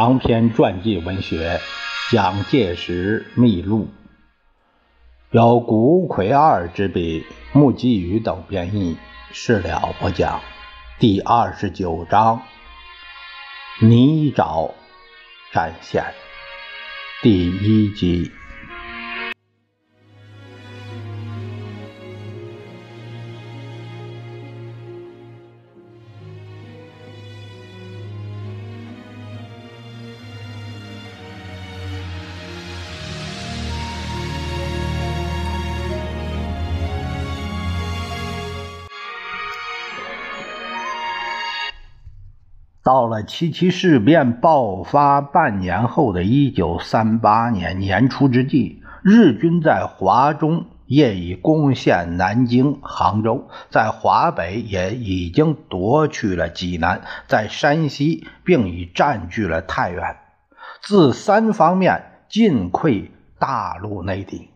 长篇传记文学《蒋介石秘录》，由古魁二之笔，木继宇等编译，事了不讲。第二十九章：泥沼展现，第一集。到了七七事变爆发半年后的一九三八年年初之际，日军在华中业已攻陷南京、杭州，在华北也已经夺去了济南，在山西并已占据了太原，自三方面进溃大陆内地。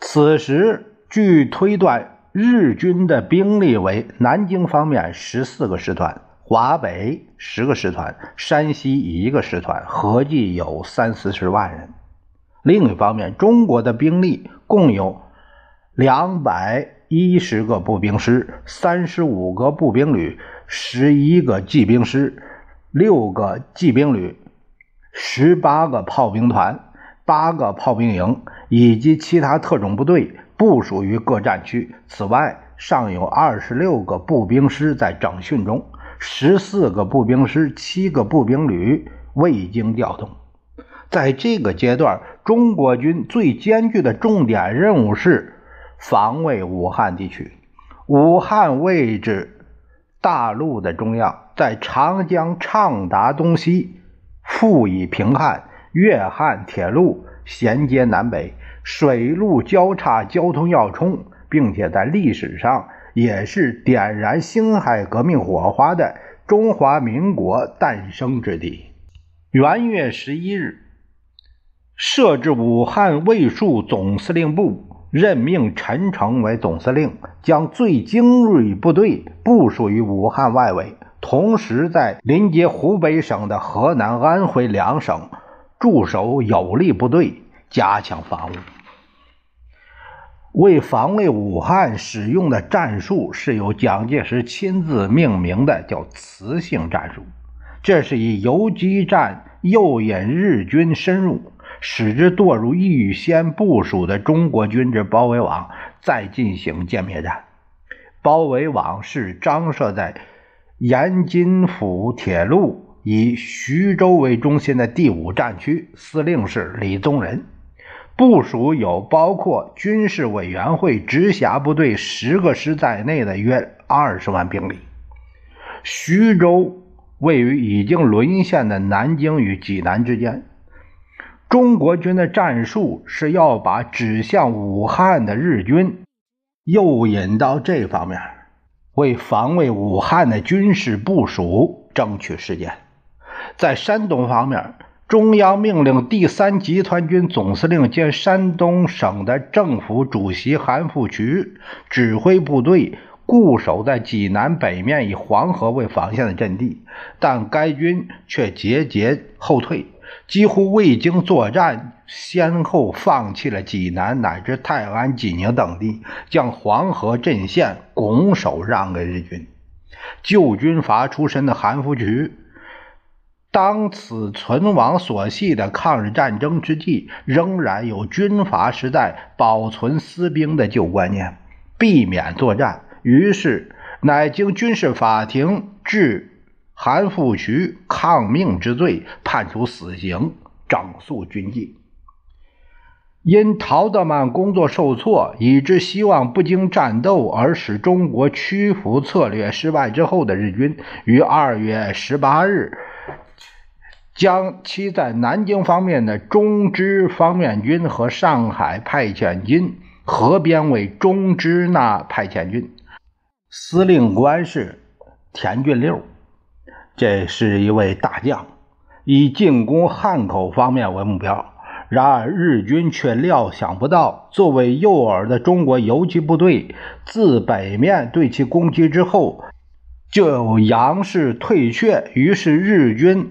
此时，据推断。日军的兵力为南京方面十四个师团，华北十个师团，山西一个师团，合计有三四十万人。另一方面，中国的兵力共有两百一十个步兵师，三十五个步兵旅，十一个骑兵师，六个骑兵旅，十八个炮兵团，八个炮兵营，以及其他特种部队。不属于各战区。此外，尚有二十六个步兵师在整训中，十四个步兵师、七个步兵旅未经调动。在这个阶段，中国军最艰巨的重点任务是防卫武汉地区。武汉位置大陆的中央，在长江畅达东西，富以平汉、粤汉铁路衔接南北。水陆交叉交通要冲，并且在历史上也是点燃辛亥革命火花的中华民国诞生之地。元月十一日，设置武汉卫戍总司令部，任命陈诚为总司令，将最精锐部队部署于武汉外围，同时在临接湖北省的河南、安徽两省驻守有力部队。加强防务。为防卫武汉使用的战术是由蒋介石亲自命名的，叫“磁性战术”。这是以游击战诱引日军深入，使之堕入预先部署的中国军之包围网，再进行歼灭战。包围网是张设在延津府铁路以徐州为中心的第五战区，司令是李宗仁。部署有包括军事委员会直辖部队十个师在内的约二十万兵力。徐州位于已经沦陷的南京与济南之间。中国军的战术是要把指向武汉的日军诱引到这方面，为防卫武汉的军事部署争取时间。在山东方面。中央命令第三集团军总司令兼山东省的政府主席韩复榘指挥部队固守在济南北面以黄河为防线的阵地，但该军却节节后退，几乎未经作战，先后放弃了济南乃至泰安、济宁等地，将黄河阵线拱手让给日军。旧军阀出身的韩复榘。当此存亡所系的抗日战争之际，仍然有军阀时代保存私兵的旧观念，避免作战。于是，乃经军事法庭治韩复榘抗命之罪，判处死刑，整肃军纪。因陶德曼工作受挫，以致希望不经战斗而使中国屈服策略失败之后的日军，于二月十八日。将其在南京方面的中支方面军和上海派遣军合编为中支那派遣军，司令官是田俊六，这是一位大将，以进攻汉口方面为目标。然而日军却料想不到，作为诱饵的中国游击部队自北面对其攻击之后。就有杨氏退却，于是日军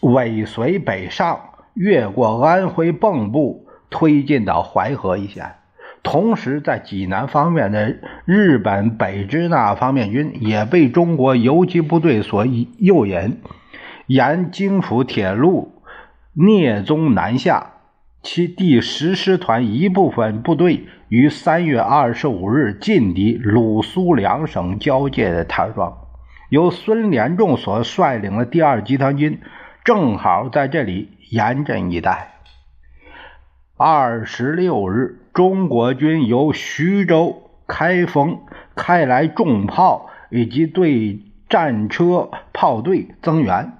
尾随北上，越过安徽蚌埠，推进到淮河一线。同时，在济南方面的日本北支那方面军也被中国游击部队所诱引，沿京釜铁路聂宗南下。其第十师团一部分部队于三月二十五日进抵鲁苏两省交界的台儿庄。由孙连仲所率领的第二集团军正好在这里严阵以待。二十六日，中国军由徐州、开封开来重炮以及对战车炮队增援，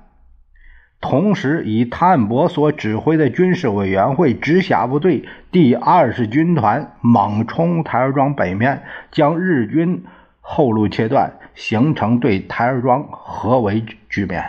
同时以谭伯所指挥的军事委员会直辖部队第二十军团猛冲台儿庄北面，将日军。后路切断，形成对台儿庄合围局面。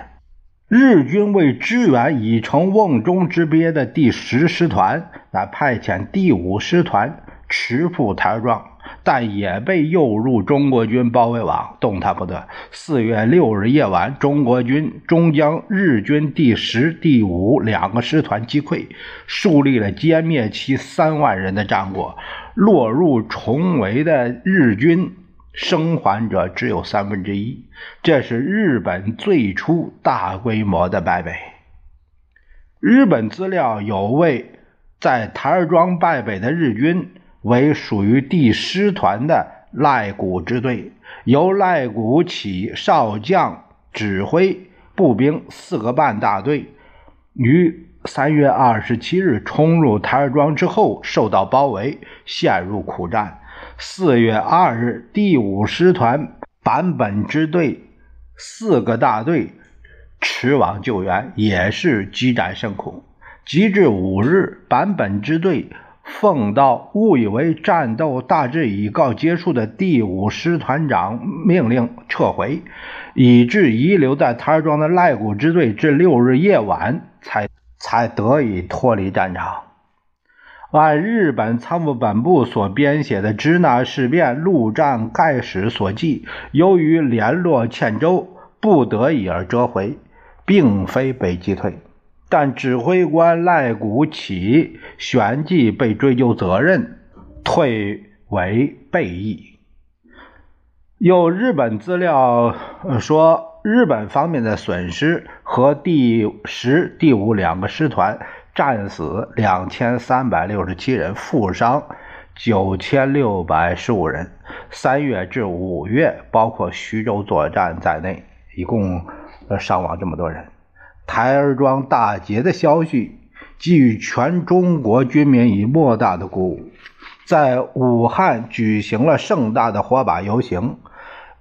日军为支援已成瓮中之鳖的第十师团，那派遣第五师团持赴台儿庄，但也被诱入中国军包围网，动弹不得。四月六日夜晚，中国军终将日军第十、第五两个师团击溃，树立了歼灭其三万人的战果。落入重围的日军。生还者只有三分之一，这是日本最初大规模的败北。日本资料有位在台儿庄败北的日军为属于第师团的赖谷支队，由赖谷起少将指挥步兵四个半大队，于三月二十七日冲入台儿庄之后受到包围，陷入苦战。四月二日，第五师团坂本支队四个大队驰往救援，也是激战甚苦。及至五日，坂本支队奉到误以为战斗大致已告结束的第五师团长命令撤回，以致遗留在台儿庄的赖谷支队至六日夜晚才才得以脱离战场。按日本参谋本部所编写的支那事变陆战概史所记，由于联络欠周，不得已而折回，并非被击退。但指挥官赖谷起旋即被追究责任，退为备役。有日本资料说，日本方面的损失和第十、第五两个师团。战死两千三百六十七人，负伤九千六百十五人。三月至五月，包括徐州作战在内，一共伤亡这么多人。台儿庄大捷的消息，给予全中国军民以莫大的鼓舞。在武汉举行了盛大的火把游行，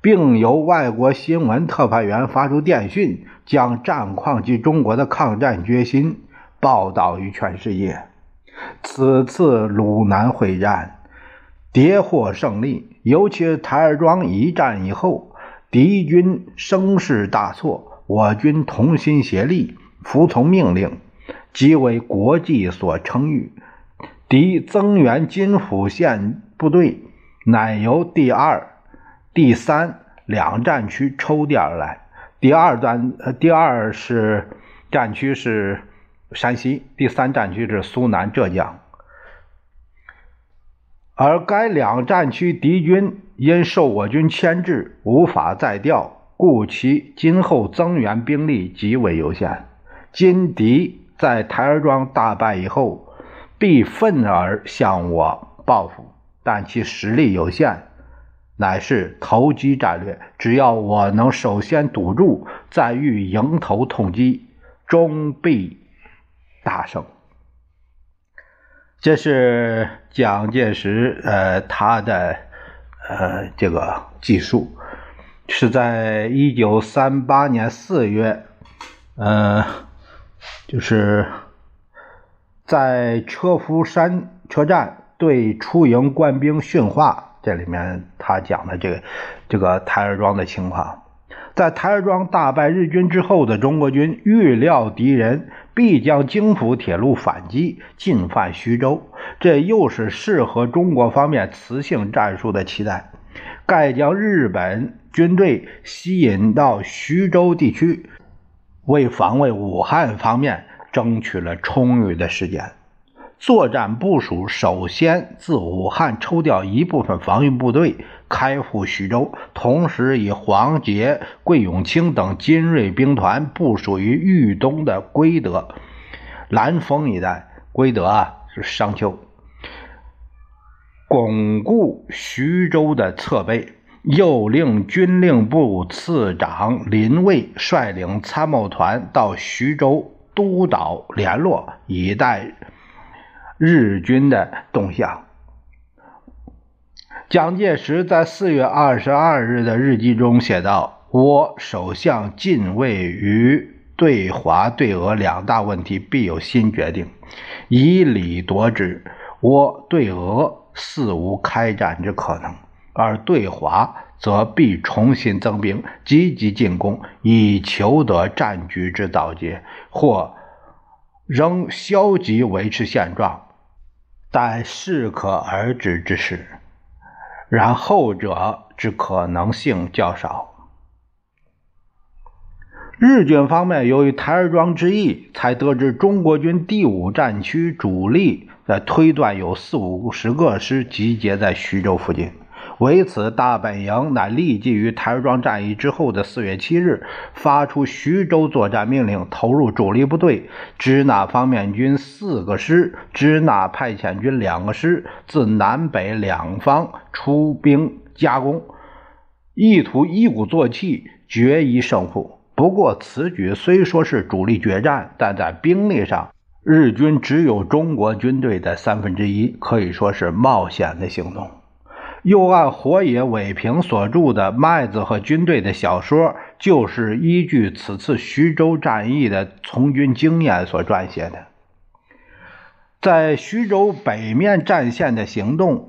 并由外国新闻特派员发出电讯，将战况及中国的抗战决心。报道于全世界。此次鲁南会战迭获胜利，尤其台儿庄一战以后，敌军声势大挫，我军同心协力，服从命令，即为国际所称誉。敌增援金府县部队，乃由第二、第三两战区抽调而来。第二战，呃，第二是战区是。山西第三战区是苏南、浙江，而该两战区敌军因受我军牵制，无法再调，故其今后增援兵力极为有限。今敌在台儿庄大败以后，必愤而向我报复，但其实力有限，乃是投机战略。只要我能首先堵住，再欲迎头痛击，终必。大胜，这是蒋介石呃他的呃这个记述，是在一九三八年四月，呃，就是在车夫山车站对出营官兵训话，这里面他讲的这个这个台儿庄的情况。在台儿庄大败日军之后的中国军预料敌人必将京釜铁路反击，进犯徐州，这又是适合中国方面磁性战术的期待。盖将日本军队吸引到徐州地区，为防卫武汉方面争取了充裕的时间。作战部署首先自武汉抽调一部分防御部队开赴徐州，同时以黄杰、桂永清等精锐兵团部署于豫东的归德、兰丰一带。归德啊，是商丘，巩固徐州的侧背。又令军令部次长林蔚率领参谋团到徐州督导联络，以待。日军的动向。蒋介石在四月二十二日的日记中写道：“我首相近卫于对华对俄两大问题必有新决定，以礼夺之。我对俄似无开战之可能，而对华则必重新增兵，积极进攻，以求得战局之导结，或仍消极维持现状。”但适可而止之时，然后者之可能性较少。日军方面由于台儿庄之役，才得知中国军第五战区主力在推断有四五十个师集结在徐州附近。为此，大本营乃立即于台儿庄战役之后的四月七日发出徐州作战命令，投入主力部队，支那方面军四个师，支那派遣军两个师，自南北两方出兵加攻，意图一鼓作气决一胜负。不过，此举虽说是主力决战，但在兵力上，日军只有中国军队的三分之一，可以说是冒险的行动。又按火野伟平所著的《麦子和军队》的小说，就是依据此次徐州战役的从军经验所撰写的。在徐州北面战线的行动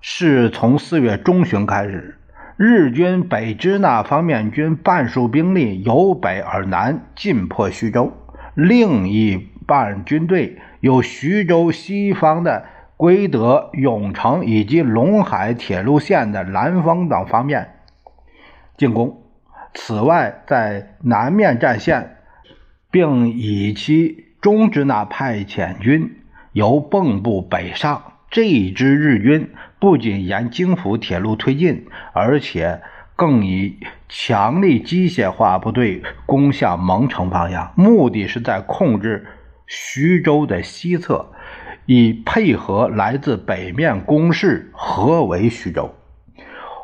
是从四月中旬开始，日军北支那方面军半数兵力由北而南进破徐州，另一半军队由徐州西方的。归德、永城以及陇海铁路线的南方等方面进攻。此外，在南面战线，并以其中支那派遣军由蚌埠北上。这支日军不仅沿京福铁路推进，而且更以强力机械化部队攻向蒙城方向，目的是在控制徐州的西侧。以配合来自北面攻势合围徐州。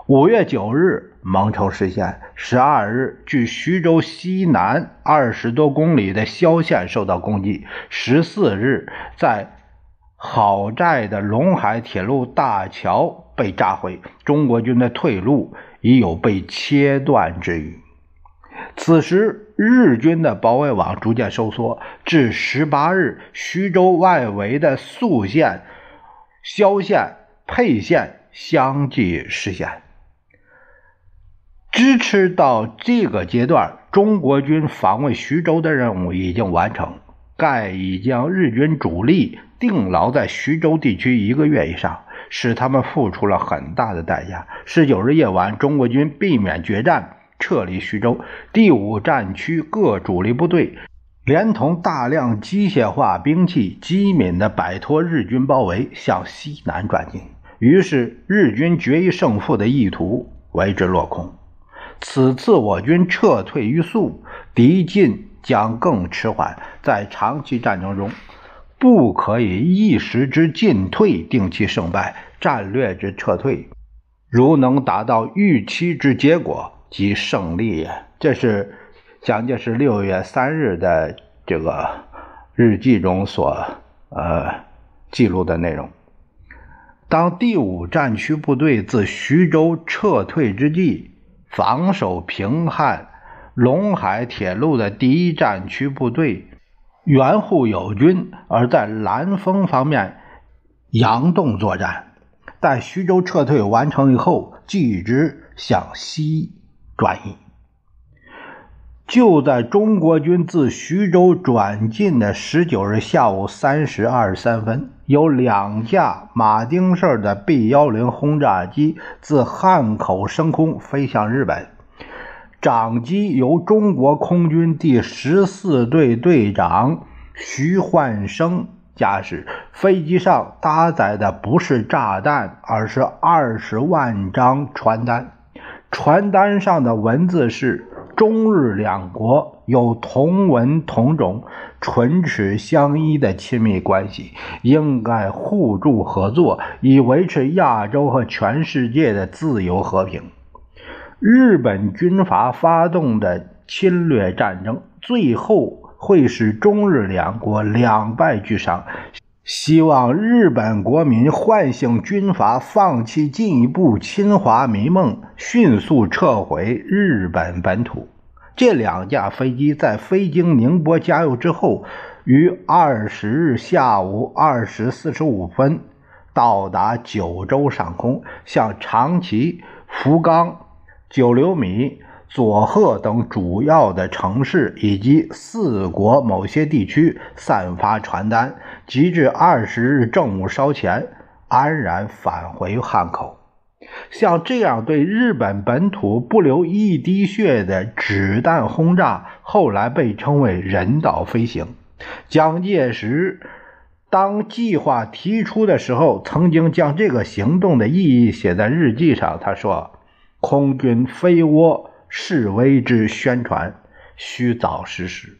五月九日，蒙城失陷。十二日，距徐州西南二十多公里的萧县受到攻击。十四日，在好寨的陇海铁路大桥被炸毁，中国军的退路已有被切断之虞。此时，日军的包围网逐渐收缩，至十八日，徐州外围的宿县、萧县、沛县相继失陷。支持到这个阶段，中国军防卫徐州的任务已经完成。盖已将日军主力定牢在徐州地区一个月以上，使他们付出了很大的代价。十九日夜晚，中国军避免决战。撤离徐州，第五战区各主力部队连同大量机械化兵器，机敏地摆脱日军包围，向西南转进。于是，日军决一胜负的意图为之落空。此次我军撤退于速，敌进将更迟缓。在长期战争中，不可以一时之进退定其胜败。战略之撤退，如能达到预期之结果。即胜利！这是蒋介石六月三日的这个日记中所呃记录的内容。当第五战区部队自徐州撤退之际，防守平汉陇海铁路的第一战区部队援护友军，而在兰丰方面佯动作战。待徐州撤退完成以后，继之向西。转移。就在中国军自徐州转进的十九日下午三时二十三分，有两架马丁式的 B 幺零轰炸机自汉口升空飞向日本。掌机由中国空军第十四队队长徐焕生驾驶。飞机上搭载的不是炸弹，而是二十万张传单。传单上的文字是：“中日两国有同文同种、唇齿相依的亲密关系，应该互助合作，以维持亚洲和全世界的自由和平。”日本军阀发动的侵略战争，最后会使中日两国两败俱伤。希望日本国民唤醒军阀，放弃进一步侵华迷梦，迅速撤回日本本土。这两架飞机在飞经宁波加油之后，于二十日下午二时四十五分到达九州上空，向长崎、福冈。九流米、佐贺等主要的城市以及四国某些地区散发传单，及至二十日正午稍前安然返回汉口。像这样对日本本土不留一滴血的子弹轰炸，后来被称为人道飞行。蒋介石当计划提出的时候，曾经将这个行动的意义写在日记上。他说。空军飞窝示威之宣传，须早实施，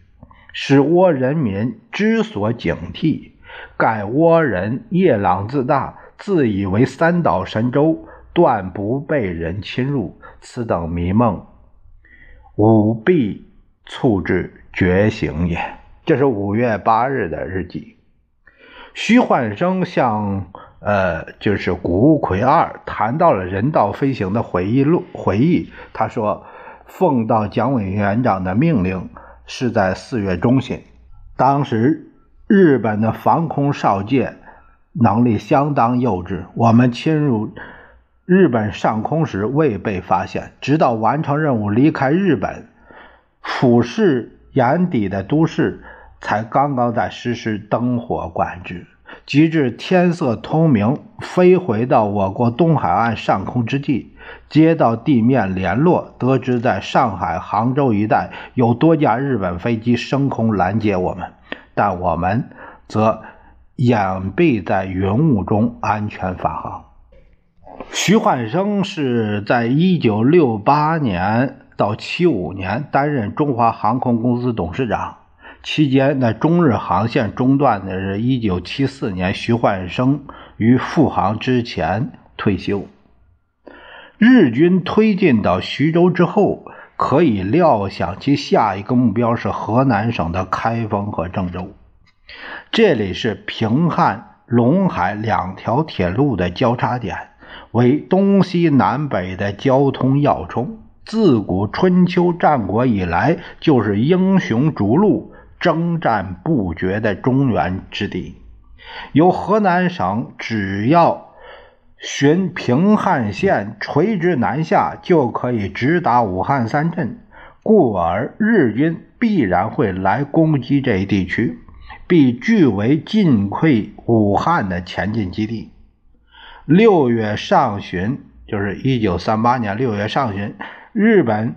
使倭人民知所警惕。盖倭人夜郎自大，自以为三岛神州断不被人侵入，此等迷梦，吾必促之觉醒也。这是五月八日的日记。徐焕生向。呃，就是谷葵二谈到了人道飞行的回忆录，回忆他说，奉到蒋委员长的命令是在四月中旬，当时日本的防空哨戒能力相当幼稚，我们侵入日本上空时未被发现，直到完成任务离开日本俯视眼底的都市，才刚刚在实施灯火管制。及至天色通明，飞回到我国东海岸上空之际，接到地面联络，得知在上海、杭州一带有多架日本飞机升空拦截我们，但我们则掩蔽在云雾中安全返航。徐焕生是在一九六八年到七五年担任中华航空公司董事长。期间，那中日航线中断的是1974年，徐焕生于复航之前退休。日军推进到徐州之后，可以料想其下一个目标是河南省的开封和郑州。这里是平汉、陇海两条铁路的交叉点，为东西南北的交通要冲。自古春秋战国以来，就是英雄逐鹿。征战不绝的中原之地，由河南省只要循平汉线垂直南下，就可以直达武汉三镇，故而日军必然会来攻击这一地区，必据为进溃武汉的前进基地。六月上旬，就是一九三八年六月上旬，日本。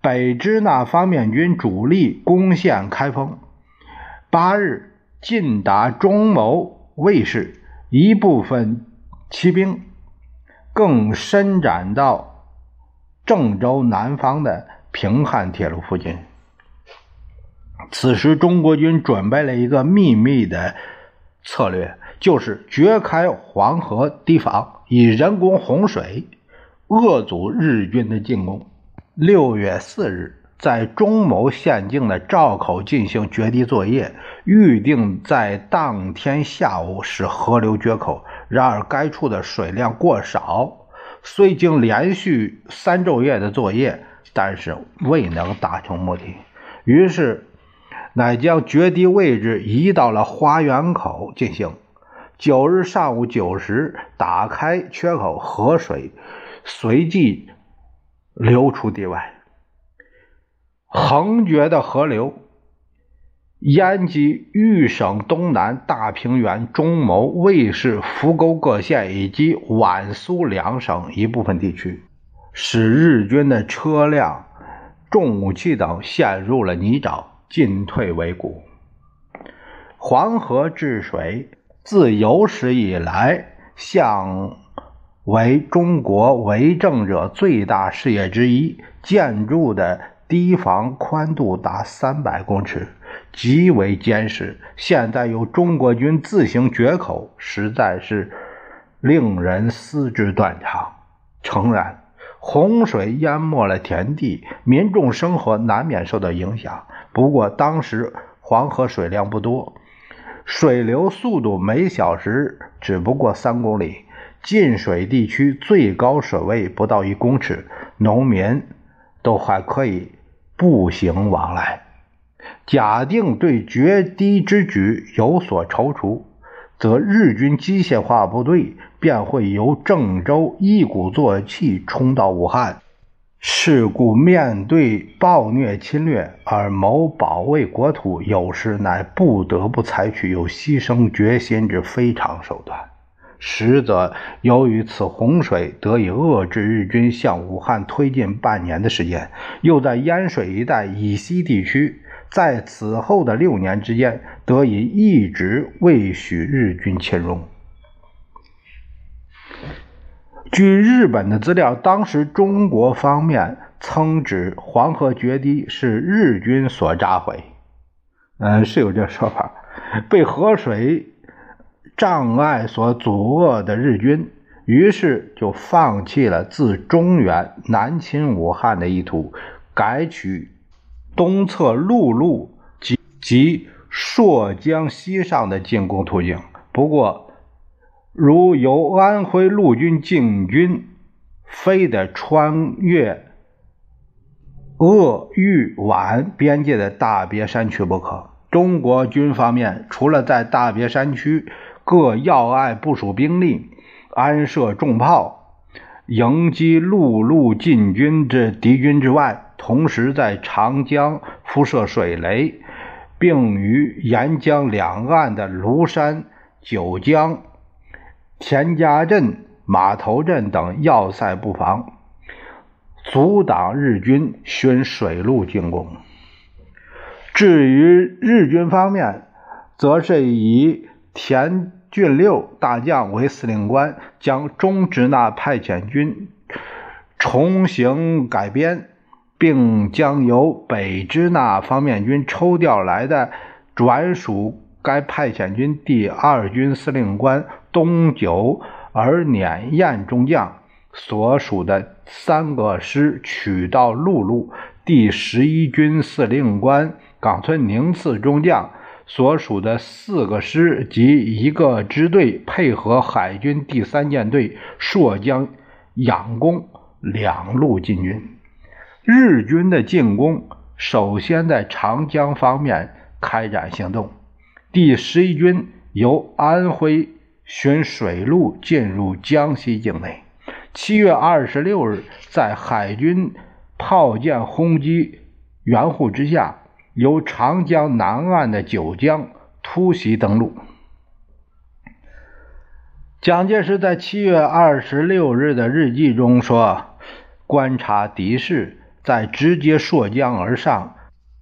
北支那方面军主力攻陷开封，八日进达中牟卫士，一部分骑兵更伸展到郑州南方的平汉铁路附近。此时，中国军准备了一个秘密的策略，就是掘开黄河堤防，以人工洪水遏阻日军的进攻。六月四日，在中牟县境的赵口进行决堤作业，预定在当天下午使河流决口。然而该处的水量过少，虽经连续三昼夜的作业，但是未能达成目的。于是，乃将决堤位置移到了花园口进行。九日上午九时，打开缺口，河水随即。流出地外，横绝的河流燕及豫省东南大平原、中牟、卫氏、扶沟各县以及皖苏两省一部分地区，使日军的车辆重武器等陷入了泥沼，进退维谷。黄河治水自有史以来，向为中国为政者最大事业之一。建筑的堤防宽度达三百公尺，极为坚实。现在由中国军自行决口，实在是令人思之断肠。诚然。洪水淹没了田地，民众生活难免受到影响。不过当时黄河水量不多，水流速度每小时只不过三公里，进水地区最高水位不到一公尺，农民都还可以步行往来。假定对决堤之举有所踌躇，则日军机械化部队。便会由郑州一鼓作气冲到武汉。是故，面对暴虐侵略而谋保卫国土，有时乃不得不采取有牺牲决心之非常手段。实则由于此洪水得以遏制日军向武汉推进半年的时间，又在淹水一带以西地区，在此后的六年之间得以一直未许日军侵入。据日本的资料，当时中国方面曾指黄河决堤是日军所炸毁，嗯，是有这说法。被河水障碍所阻遏的日军，于是就放弃了自中原南侵武汉的意图，改取东侧陆路及及朔江西上的进攻途径。不过，如由安徽陆军进军，非得穿越鄂豫皖边界的大别山区不可。中国军方面除了在大别山区各要隘部署兵力、安设重炮，迎击陆路进军之敌军之外，同时在长江铺设水雷，并于沿江两岸的庐山、九江。田家镇、码头镇等要塞布防，阻挡日军循水路进攻。至于日军方面，则是以田俊六大将为司令官，将中直那派遣军重新改编，并将由北支那方面军抽调来的转属该派遣军第二军司令官。东九而碾雁中将所属的三个师取到陆路，第十一军司令官冈村宁次中将所属的四个师及一个支队配合海军第三舰队朔江仰攻两路进军。日军的进攻首先在长江方面开展行动，第十一军由安徽。循水路进入江西境内。七月二十六日，在海军炮舰轰击援护之下，由长江南岸的九江突袭登陆。蒋介石在七月二十六日的日记中说：“观察敌势，在直接溯江而上，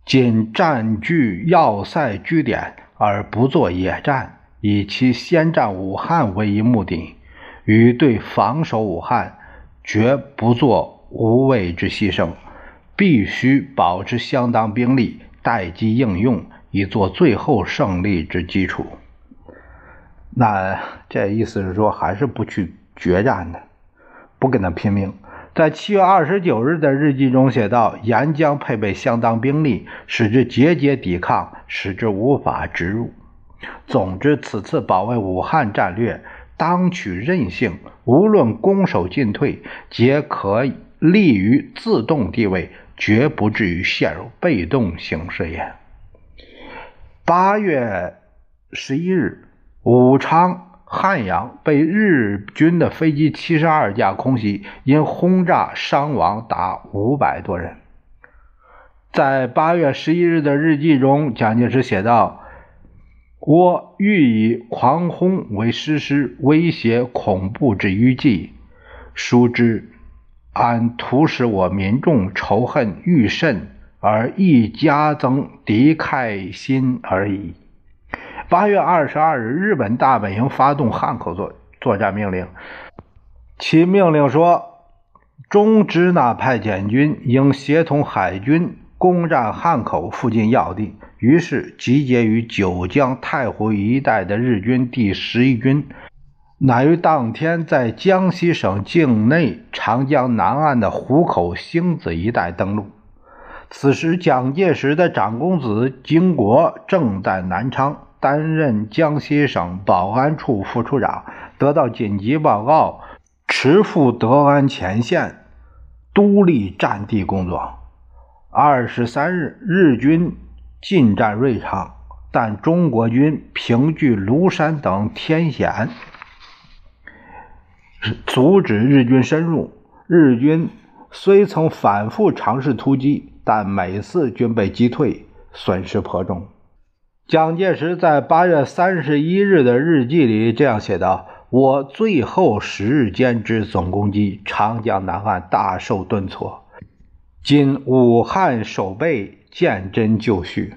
仅占据要塞据点，而不做野战。”以其先占武汉为一目的，与对防守武汉，绝不做无谓之牺牲，必须保持相当兵力，待机应用，以做最后胜利之基础。那这意思是说，还是不去决战的，不跟他拼命。在七月二十九日的日记中写道：“沿江配备相当兵力，使之节节抵抗，使之无法直入。”总之，此次保卫武汉战略当取韧性，无论攻守进退，皆可立于自动地位，绝不至于陷入被动形势也。八月十一日，武昌、汉阳被日军的飞机七十二架空袭，因轰炸伤亡达五百多人。在八月十一日的日记中，蒋介石写道。我欲以狂轰为实施威胁恐怖之余计，殊之安图使我民众仇恨愈甚，而亦加增敌忾心而已。八月二十二日，日本大本营发动汉口作作战命令，其命令说，中支那派遣军应协同海军攻占汉口附近要地。于是，集结于九江、太湖一带的日军第十一军。乃于当天在江西省境内长江南岸的湖口星子一带登陆。此时，蒋介石的长公子经国正在南昌担任江西省保安处副处长，得到紧急报告，驰赴德安前线，督立战地工作。二十三日，日军进占瑞昌，但中国军凭据庐山等天险。阻止日军深入。日军虽曾反复尝试突击，但每次均被击退，损失颇重。蒋介石在八月三十一日的日记里这样写道：“我最后十日间之总攻击，长江南岸大受顿挫。今武汉守备见真就绪，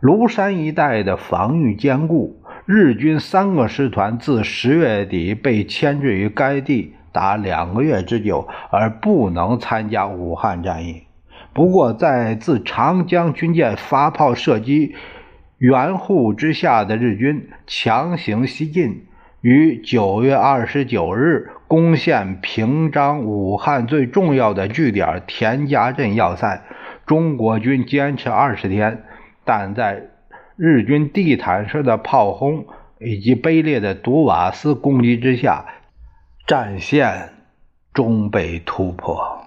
庐山一带的防御坚固。”日军三个师团自十月底被牵制于该地达两个月之久，而不能参加武汉战役。不过，在自长江军舰发炮射击援护之下的日军强行西进，于九月二十九日攻陷平章武汉最重要的据点田家镇要塞。中国军坚持二十天，但在。日军地毯式的炮轰以及卑劣的毒瓦斯攻击之下，战线终被突破。